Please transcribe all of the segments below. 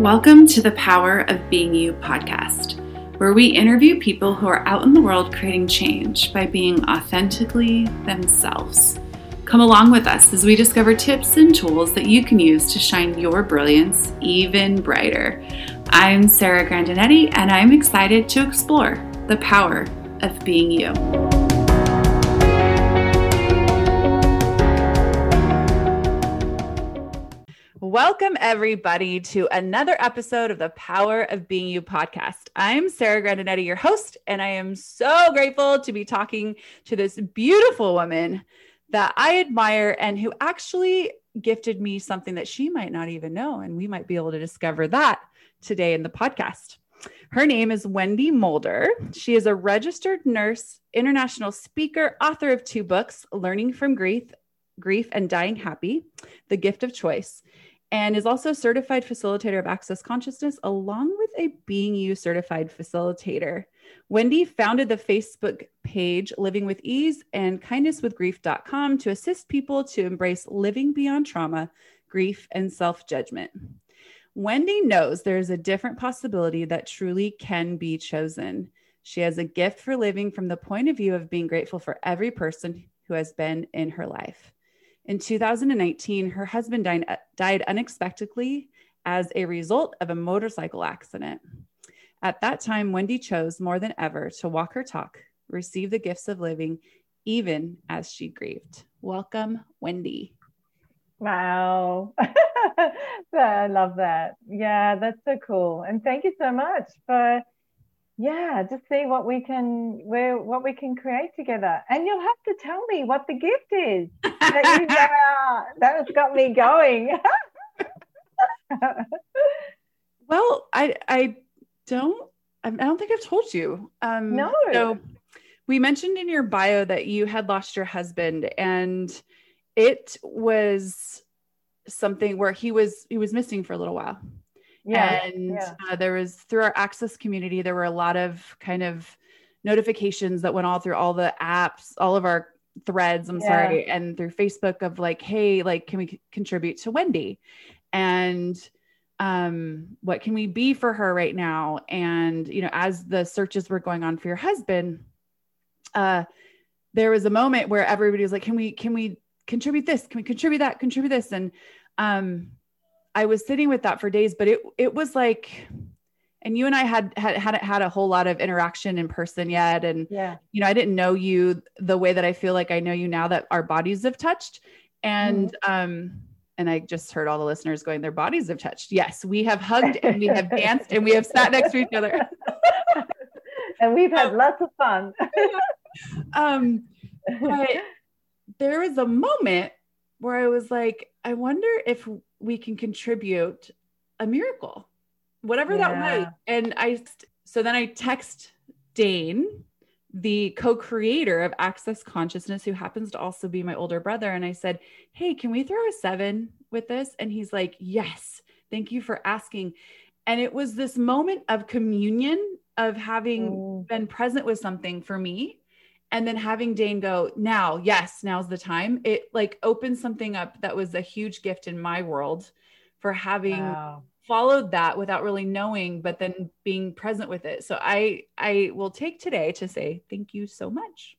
Welcome to the Power of Being You podcast, where we interview people who are out in the world creating change by being authentically themselves. Come along with us as we discover tips and tools that you can use to shine your brilliance even brighter. I'm Sarah Grandinetti, and I'm excited to explore the power of being you. Welcome, everybody, to another episode of the Power of Being You podcast. I'm Sarah Grandinetti, your host, and I am so grateful to be talking to this beautiful woman that I admire and who actually gifted me something that she might not even know. And we might be able to discover that today in the podcast. Her name is Wendy Mulder. She is a registered nurse, international speaker, author of two books, Learning from Grief, Grief and Dying Happy, The Gift of Choice, and is also certified facilitator of access consciousness, along with a Being You certified facilitator. Wendy founded the Facebook page Living with Ease and kindness with kindnesswithgrief.com to assist people to embrace living beyond trauma, grief, and self judgment. Wendy knows there is a different possibility that truly can be chosen. She has a gift for living from the point of view of being grateful for every person who has been in her life. In 2019, her husband died, uh, died unexpectedly as a result of a motorcycle accident. At that time, Wendy chose more than ever to walk her talk, receive the gifts of living, even as she grieved. Welcome, Wendy. Wow. I love that. Yeah, that's so cool. And thank you so much for yeah, just see what we can where what we can create together. And you'll have to tell me what the gift is that you uh, that has got me going. well, I I don't I don't think I've told you. Um no. So we mentioned in your bio that you had lost your husband and it was something where he was he was missing for a little while yeah, and yeah. Uh, there was through our access community, there were a lot of kind of notifications that went all through all the apps, all of our threads, I'm yeah. sorry, and through Facebook of like, hey, like, can we contribute to Wendy? And um, what can we be for her right now? And, you know, as the searches were going on for your husband, uh, there was a moment where everybody was like, can we, can we contribute this? Can we contribute that? Contribute this? And um, I was sitting with that for days, but it it was like and you and I had had hadn't had a whole lot of interaction in person yet. And yeah. you know I didn't know you the way that I feel like I know you now that our bodies have touched. And mm. um and I just heard all the listeners going their bodies have touched. Yes we have hugged and we have danced and we have sat next to each other. And we've had lots of fun. um but there was a moment where I was like I wonder if we can contribute a miracle, whatever yeah. that might. And I, so then I text Dain, the co-creator of Access Consciousness, who happens to also be my older brother. And I said, Hey, can we throw a seven with this? And he's like, Yes, thank you for asking. And it was this moment of communion of having mm. been present with something for me and then having Dain go, now, yes, now's the time. It like opened something up that was a huge gift in my world for having wow. followed that without really knowing, but then being present with it. So I I will take today to say thank you so much.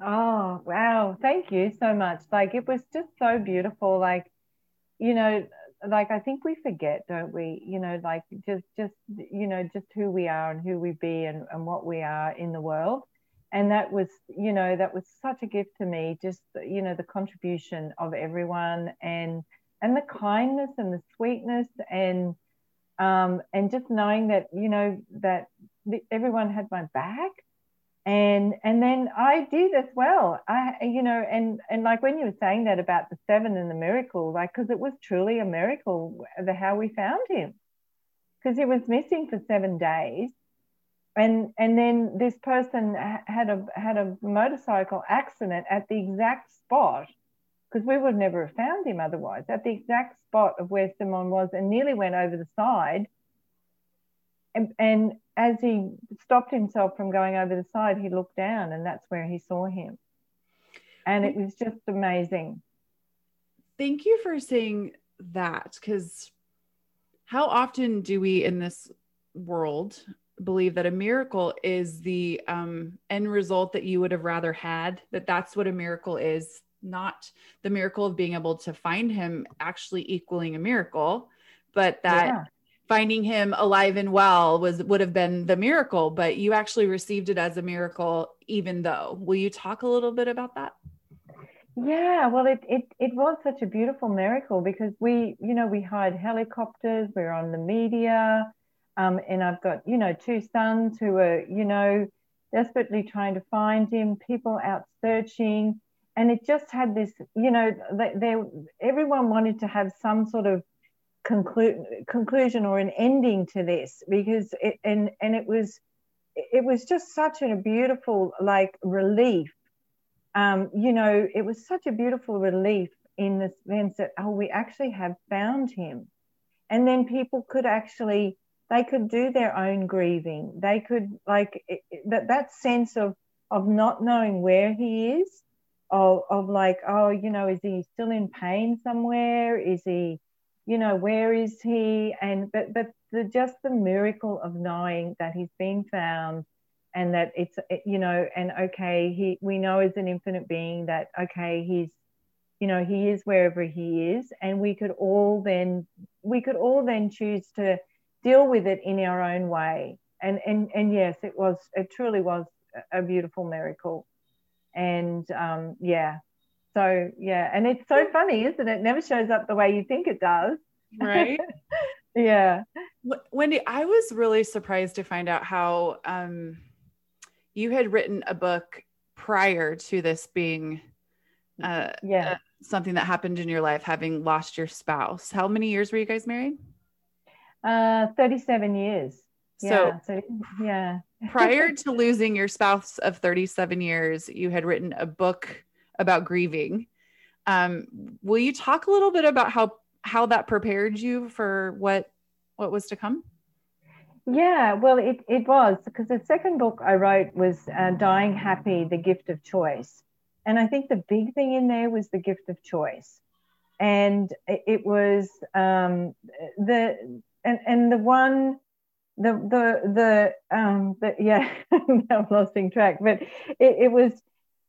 Oh, wow. Thank you so much. Like it was just so beautiful. Like, you know, like I think we forget, don't we? You know, like just just you know, just who we are and who we be and, and what we are in the world and that was you know that was such a gift to me just you know the contribution of everyone and and the kindness and the sweetness and um and just knowing that you know that everyone had my back. And and then I did as well. I you know and and like when you were saying that about the seven and the miracle like because it was truly a miracle the how we found him. Because he was missing for seven days and and then this person had a had a motorcycle accident at the exact spot because we would never have found him otherwise at the exact spot of where Simon was and nearly went over the side. And, and as he stopped himself from going over the side he looked down and that's where he saw him. And it was just amazing. Thank you for saying that because how often do we in this world believe that a miracle is the um, end result that you would have rather had that that's what a miracle is not the miracle of being able to find him actually equaling a miracle but that yeah. finding him alive and well was would have been the miracle but you actually received it as a miracle even though will you talk a little bit about that yeah well it it, it was such a beautiful miracle because we you know we hired helicopters we are on the media um, and i've got you know two sons who are you know desperately trying to find him people out searching. And it just had this you know they, everyone wanted to have some sort of conclu- conclusion or an ending to this because it and and it was it was just such a beautiful like relief. Um, you know it was such a beautiful relief in the sense that oh we actually have found him. And then people could actually they could do their own grieving they could like that that sense of of not knowing where he is of, of like, oh, you know, is he still in pain somewhere? Is he, you know, where is he? And but but the just the miracle of knowing that he's been found and that it's you know and okay he we know as an infinite being that okay he's you know he is wherever he is and we could all then we could all then choose to deal with it in our own way. And and and yes it was it truly was a beautiful miracle. And um, yeah. So yeah. And it's so funny isn't it? it never shows up the way you think it does. Right? Yeah. Wendy i was really surprised to find out how um, you had written a book prior to this being uh, yeah. uh, something that happened in your life having lost your spouse. How many years were you guys married uh 37 years so, yeah, so yeah prior to losing your spouse of 37 years, you had written a book about grieving. Um, will you talk a little bit about how how that prepared you for what what was to come? Yeah, well, it, it was because the second book I wrote was uh, Dying Happy, The Gift of Choice. And I think the big thing in there was the gift of choice. And it was um, the, and, and the one the the the um the, yeah I'm losing track but it, it, was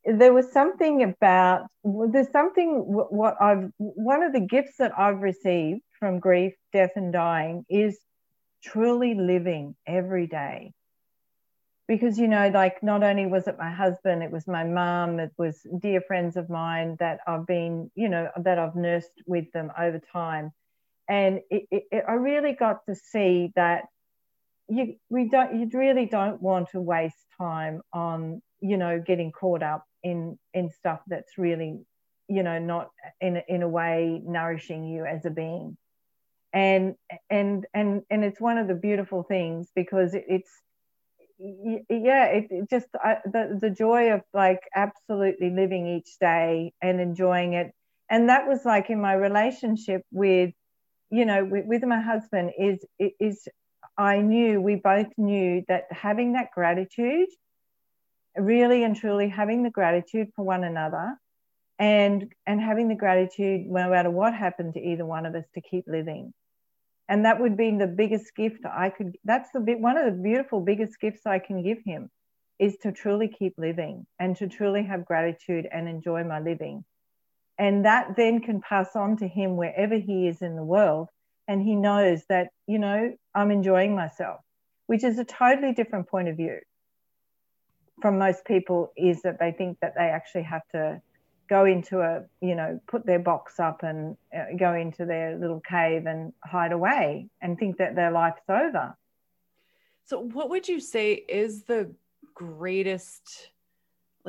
there was something about there's something what I've one of the gifts that I've received from grief death and dying is truly living every day. Because you know like not only was it my husband it was my mom it was dear friends of mine that I've been you know that I've nursed with them over time and it, it, I really got to see that you we don't you really don't want to waste time on you know getting caught up in in stuff that's really you know not in in a way nourishing you as a being. And and and and it's one of the beautiful things because it, it's yeah it, it just I, the the joy of like absolutely living each day and enjoying it. And that was like in my relationship with you know with, with my husband is is I knew, we both knew that having that gratitude, really and truly having the gratitude for one another and and having the gratitude no matter what happened to either one of us to keep living. And that would be the biggest gift i could that's the bit one of the beautiful biggest gifts i can give him is to truly keep living and to truly have gratitude and enjoy my living and that then can pass on to him wherever he is in the world. And he knows that you know i'm enjoying myself which is a totally different point of view from most people is that they think that they actually have to go into a you know put their box up and uh, go into their little cave and hide away and think that their life's over. So what would you say is the greatest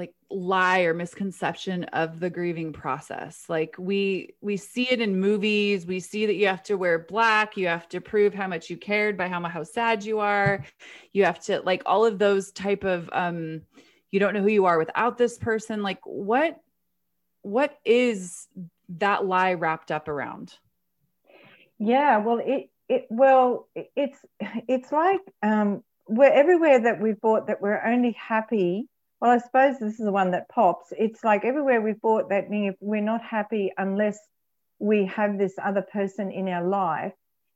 like lie or misconception of the grieving process. Like we we see it in movies. We see that you have to wear black. You have to prove how much you cared by how how sad you are. You have to like all of those type of um you don't know who you are without this person. Like what what is that lie wrapped up around? Yeah well it it well it's it's like um we're everywhere that we've bought that we're only happy well, I suppose this is the one that pops. It's like everywhere we've bought that if we're not happy unless we have this other person in our life,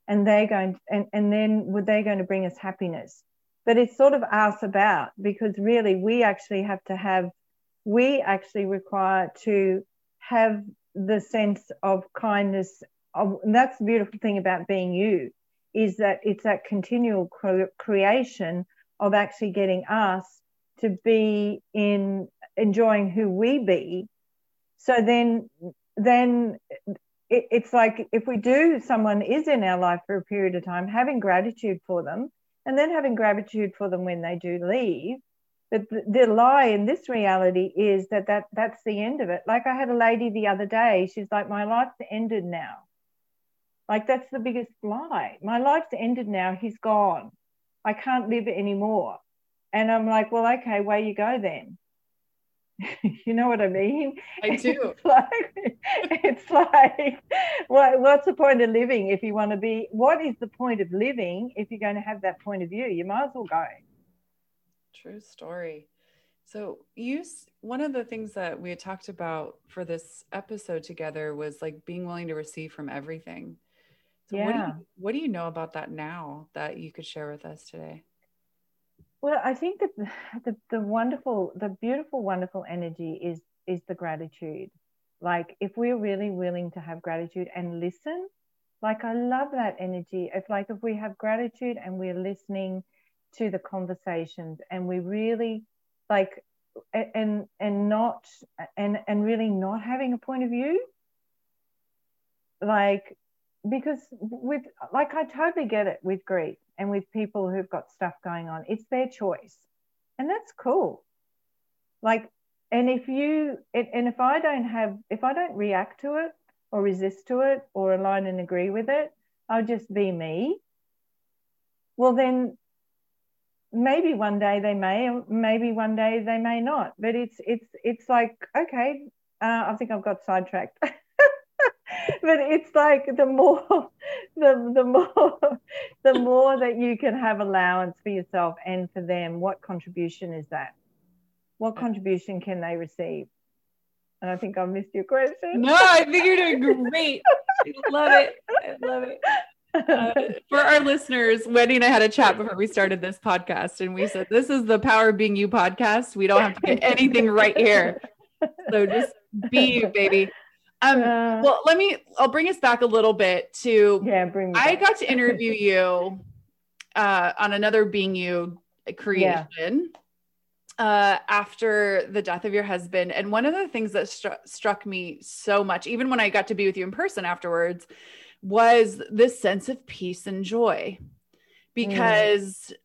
and they're going and, and then would they're going to bring us happiness but it's sort of us about because really we actually have to have we actually require to have the sense of kindness of, that's the beautiful thing about being you is that it's that continual cre- creation of actually getting us to be in enjoying who we be. So then then it, it's like if we do someone is in our life for a period of time having gratitude for them and then having gratitude for them when they do leave. But the, the lie in this reality is that, that that's the end of it. Like i had a lady the other day she's like my life's ended now. Like that's the biggest lie. My life's ended now. He's gone. I can't live anymore and i'm like well okay where you go then you know what I mean? I do. It's like, it's like what, what's the point of living if you want to be? What is the point of living if you're going to have that point of view? You might as well go. True story. So you one of the things that we had talked about for this episode together was like being willing to receive from everything. So yeah. what do you what do you know about that now that you could share with us today? Well, I think that the, the, wonderful, the beautiful, wonderful energy is is the gratitude. Like if we're really willing to have gratitude and listen, like I love that energy. If like if we have gratitude and we're listening to the conversations and we really like and and not and and really not having a point of view like because with like I totally get it with grief and with people who've got stuff going on. It's their choice. And that's cool. Like and if you and if I don't have if I don't react to it or resist to it or align and agree with it, I'll just be me. Well then maybe one day they may maybe one day they may not but it's it's it's like okay uh, i think i've got sidetracked but it's like the more the the more the more that you can have allowance for yourself and for them what contribution is that what contribution can they receive and i think i missed your question no i think you're doing great I love it i love it uh, for our listeners, Wendy and I had a chat before we started this podcast, and we said, This is the Power of Being You podcast. We don't have to get anything right here. So just be you, baby. Um, uh, well, let me, I'll bring us back a little bit to, yeah, bring I got to interview you uh, on another Being You creation. Yeah. Uh, after the death of your husband. And one of the things that stru- struck me so much, even when I got to be with you in person afterwards, was this sense of peace and joy. Mm. Because mm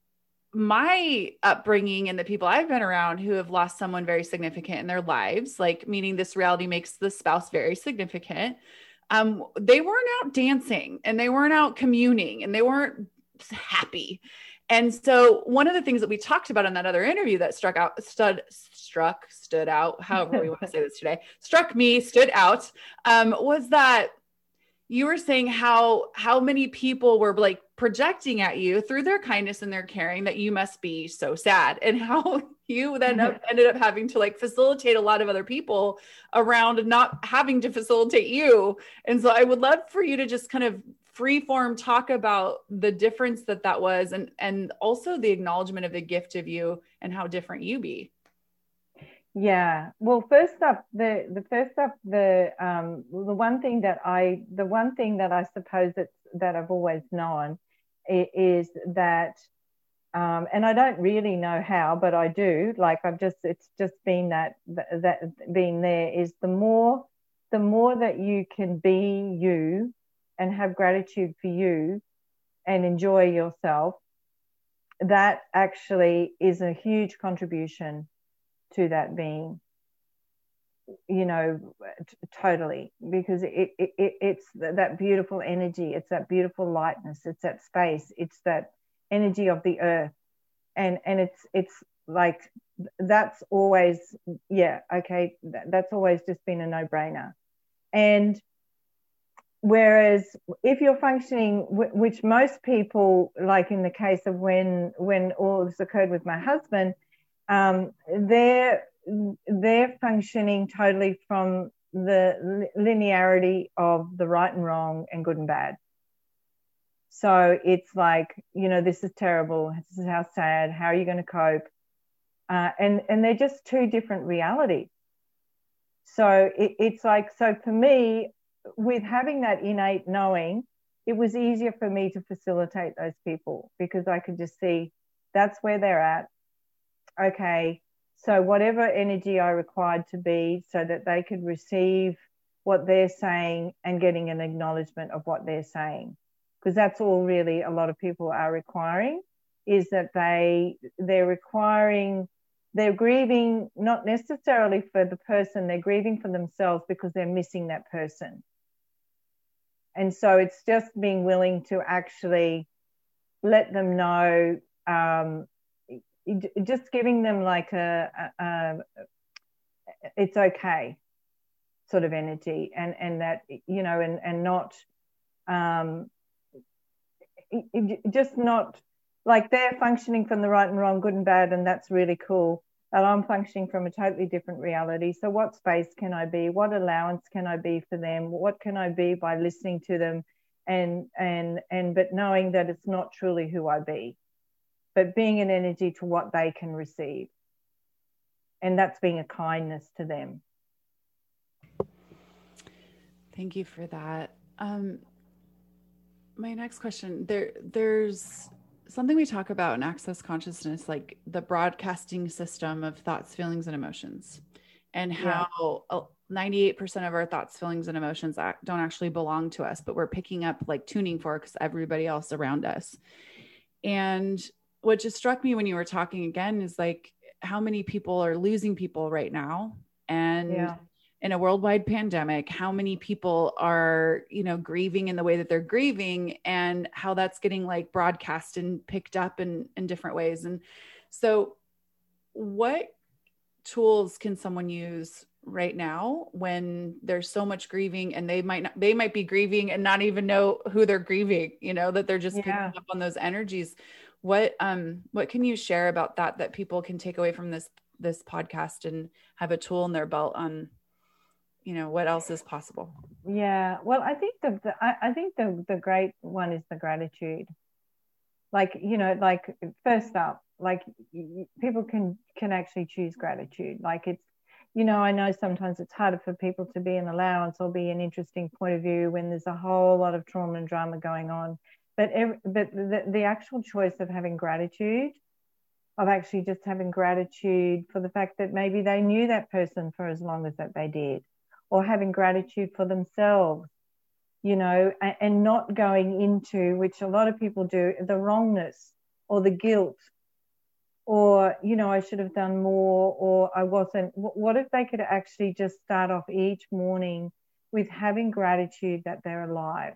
my upbringing and the people I've been around who have lost someone very significant in their lives, like meaning this reality makes the spouse very significant, um, they weren't out dancing and they weren't out communing and they weren't happy. And so one of the things that we talked about in that other interview that struck out, stood, struck, stood out, however we want to say this today, struck me, stood out, um, was that you were saying how how many people were like projecting at you through their kindness and their caring that you must be so sad. And how you then ended up having to like facilitate a lot of other people around not having to facilitate you. And so i would love for you to just kind of free form talk about the difference that that was and and also the acknowledgement of the gift of you and how different you be. Yeah. Well, first up, the the first up, the um, the one thing that I the one thing that I suppose that that I've always known is that, um, and I don't really know how, but I do. Like I've just it's just been that that being there is the more the more that you can be you and have gratitude for you and enjoy yourself that actually is a huge contribution to that being you know t- totally because it, it, it it's that beautiful energy it's that beautiful lightness it's that space it's that energy of the earth. And and it's it's like that's always yeah okay that's always just been a no-brainer. And whereas if you're functioning which most people like in the case of when when all this occurred with my husband um, they're they're functioning totally from the linearity of the right and wrong and good and bad. So it's like, you know, this is terrible. This is how sad. How are you going to cope? Uh, and and they're just two different realities. So it, it's like, so for me, with having that innate knowing, it was easier for me to facilitate those people because I could just see that's where they're at. Okay, so whatever energy I required to be so that they could receive what they're saying and getting an acknowledgement of what they're saying. Because that's all really a lot of people are requiring is that they they're requiring they're grieving not necessarily for the person they're grieving for themselves because they're missing that person. And so it's just being willing to actually let them know um, just giving them like a, a, a, it's okay sort of energy and and that you know and and not um just not like they're functioning from the right and wrong good and bad and that's really cool and I'm functioning from a totally different reality. So, what space can I be? What allowance can I be for them? What can I be by listening to them, and and and but knowing that it's not truly who I be, but being an energy to what they can receive, and that's being a kindness to them. Thank you for that. Um, my next question there there's something we talk about in access consciousness, like the broadcasting system of thoughts, feelings, and emotions, and how yeah. 98% of our thoughts, feelings, and emotions don't actually belong to us, but we're picking up like tuning forks everybody else around us. And what just struck me when you were talking again is like how many people are losing people right now. And yeah in a worldwide pandemic how many people are you know grieving in the way that they're grieving and how that's getting like broadcast and picked up in in different ways and so what tools can someone use right now when there's so much grieving and they might not they might be grieving and not even know who they're grieving you know that they're just yeah. picking up on those energies what um what can you share about that that people can take away from this this podcast and have a tool in their belt on you know what else is possible? Yeah well i think the, the I, I think the the great one is the gratitude. Like you know like first up like people can can actually choose gratitude. Like it's you know i know sometimes it's harder for people to be an allowance or be an interesting point of view when there's a whole lot of trauma and drama going on but every, but the, the actual choice of having gratitude of actually just having gratitude for the fact that maybe they knew that person for as long as that they did or having gratitude for themselves, you know, and, and not going into, which a lot of people do, the wrongness or the guilt or you know i should have done more or i wasn't. What if they could actually just start off each morning with having gratitude that they're alive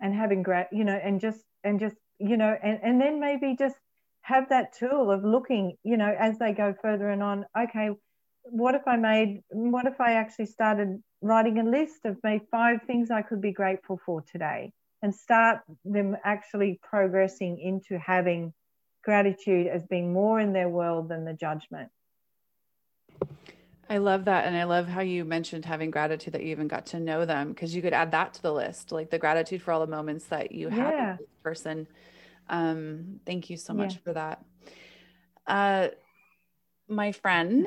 and having grat you know and just and just you know and, and then maybe just have that tool of looking you know as they go further and on okay what if I made, what if I actually started writing a list of maybe five things I could be grateful for today and start them actually progressing into having gratitude as being more in their world than the judgment. I love that. And I love how you mentioned having gratitude that you even got to know them because you could add that to the list, like the gratitude for all the moments that you have yeah. with this person. Um, thank you so much yeah. for that. Uh, my friend,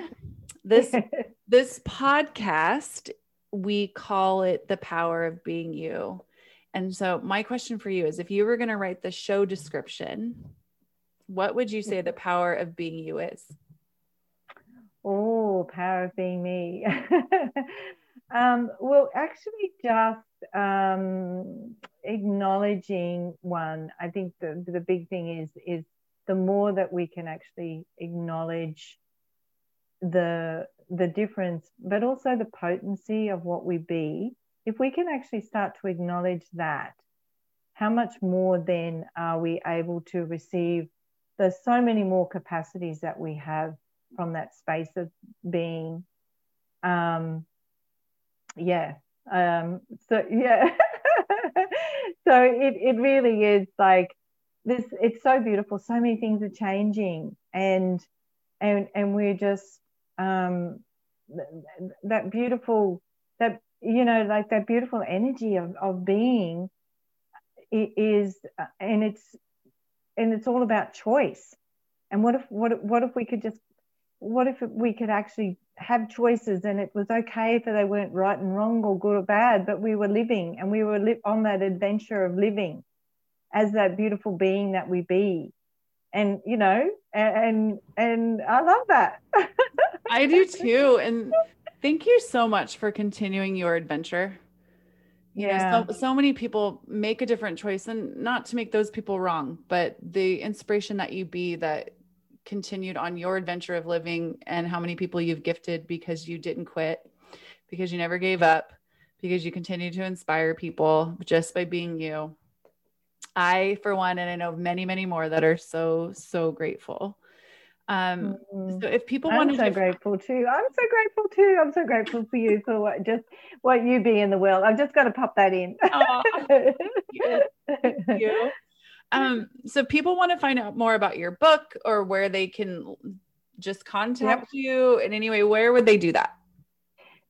this this podcast we call it the power of being you. And so my question for you is if you were going to write the show description, what would you say the power of being you is? Oh, power of being me. um, well, actually, just um, acknowledging one. I think the the big thing is is the more that we can actually acknowledge the the difference, but also the potency of what we be, if we can actually start to acknowledge that, how much more then are we able to receive? There's so many more capacities that we have from that space of being. Um, yeah. Um, so yeah. so it, it really is like this. It's so beautiful. So many things are changing, and and and we're just um, that beautiful that you know like that beautiful energy of, of being is uh, and it's and it's all about choice and what if what what if we could just what if we could actually have choices and it was okay if they weren't right and wrong or good or bad but we were living and we were li- on that adventure of living as that beautiful being that we be. And you know and and i love that. I do too. And thank you so much for continuing your adventure. Yeah know, so, so many people make a different choice and not to make those people wrong but the inspiration that you be that continued on your adventure of living and how many people you've gifted because you didn't quit because you never gave up because you continue to inspire people just by being you i for one and i know many many more that are so so grateful um, mm-hmm. so if people want to, I'm so grateful too. I'm so grateful too. I'm so grateful for you for what just what you be in the world. I've just got to pop that in. Oh, thank you. Thank you. Um, so people want to find out more about your book or where they can just contact yep. you in any way. Where would they do that?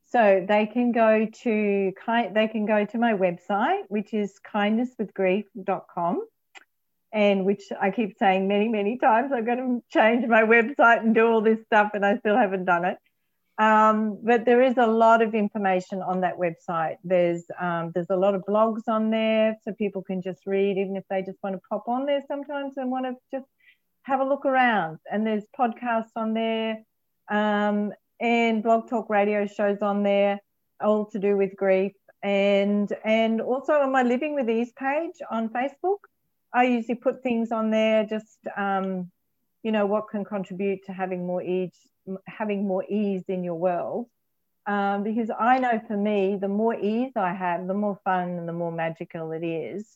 So they can go to they can go to my website, which is kindnesswithgrief.com and which I keep saying many, many times. I'm going to change my website and do all this stuff, and I still haven't done it. Um, but there is a lot of information on that website. There's um, there's a lot of blogs on there, so people can just read, even if they just want to pop on there sometimes and want to just have a look around. And there's podcasts on there, um, and blog talk radio shows on there, all to do with grief. And and also on my Living with Ease page on Facebook, I usually put things on there, just um, you know what can contribute to having more ease, having more ease in your world. Um, because I know for me, the more ease I have, the more fun and the more magical it is.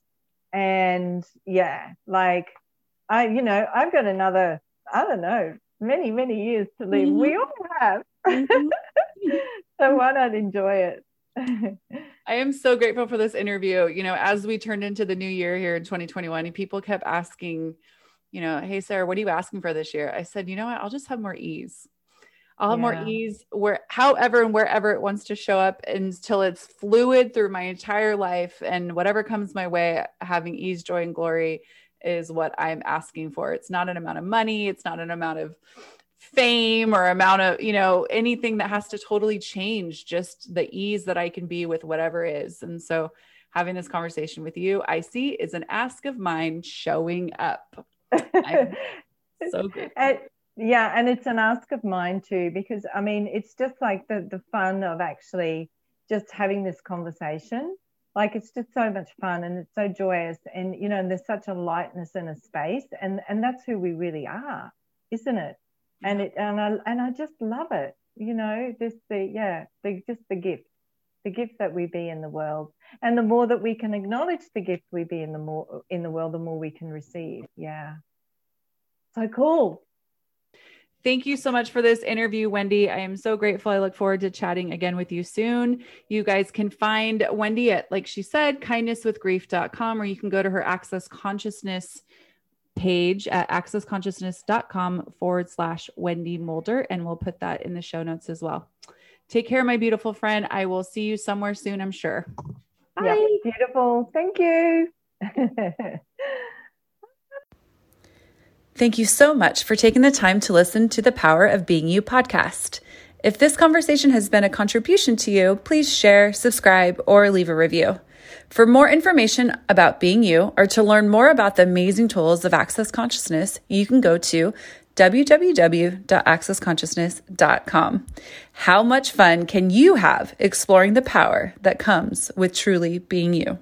And yeah, like I, you know, I've got another, I don't know, many, many years to live. Mm-hmm. We all have. Mm-hmm. so why not enjoy it? I am so grateful for this interview. You know, as we turned into the new year here in 2021, people kept asking, you know, hey, Sarah, what are you asking for this year? I said, you know what? I'll just have more ease. I'll have yeah. more ease where, however, and wherever it wants to show up until it's fluid through my entire life. And whatever comes my way, having ease, joy, and glory is what I'm asking for. It's not an amount of money, it's not an amount of fame or amount of you know anything that has to totally change just the ease that i can be with whatever is and so having this conversation with you i see is an ask of mine showing up so good and, yeah and it's an ask of mine too because i mean it's just like the the fun of actually just having this conversation like it's just so much fun and it's so joyous and you know and there's such a lightness in a space and and that's who we really are isn't it and it and I and I just love it. You know, just the yeah, the just the gift, the gift that we be in the world, and the more that we can acknowledge the gift we be in the more in the world, the more we can receive. Yeah, so cool. Thank you so much for this interview, Wendy. I am so grateful. I look forward to chatting again with you soon. You guys can find Wendy at, like she said, kindnesswithgrief.com, or you can go to her Access Consciousness page at accessconsciousness.com forward slash Wendy Mulder, and we'll put that in the show notes as well. Take care, my beautiful friend. I will see you somewhere soon, I'm sure. Bye. Yep, beautiful. Thank you. Thank you so much for taking the time to listen to the Power of Being You podcast. If this conversation has been a contribution to you, please share, subscribe, or leave a review. For more information about being you or to learn more about the amazing tools of Access Consciousness, you can go to www.accessconsciousness.com. How much fun can you have exploring the power that comes with truly being you?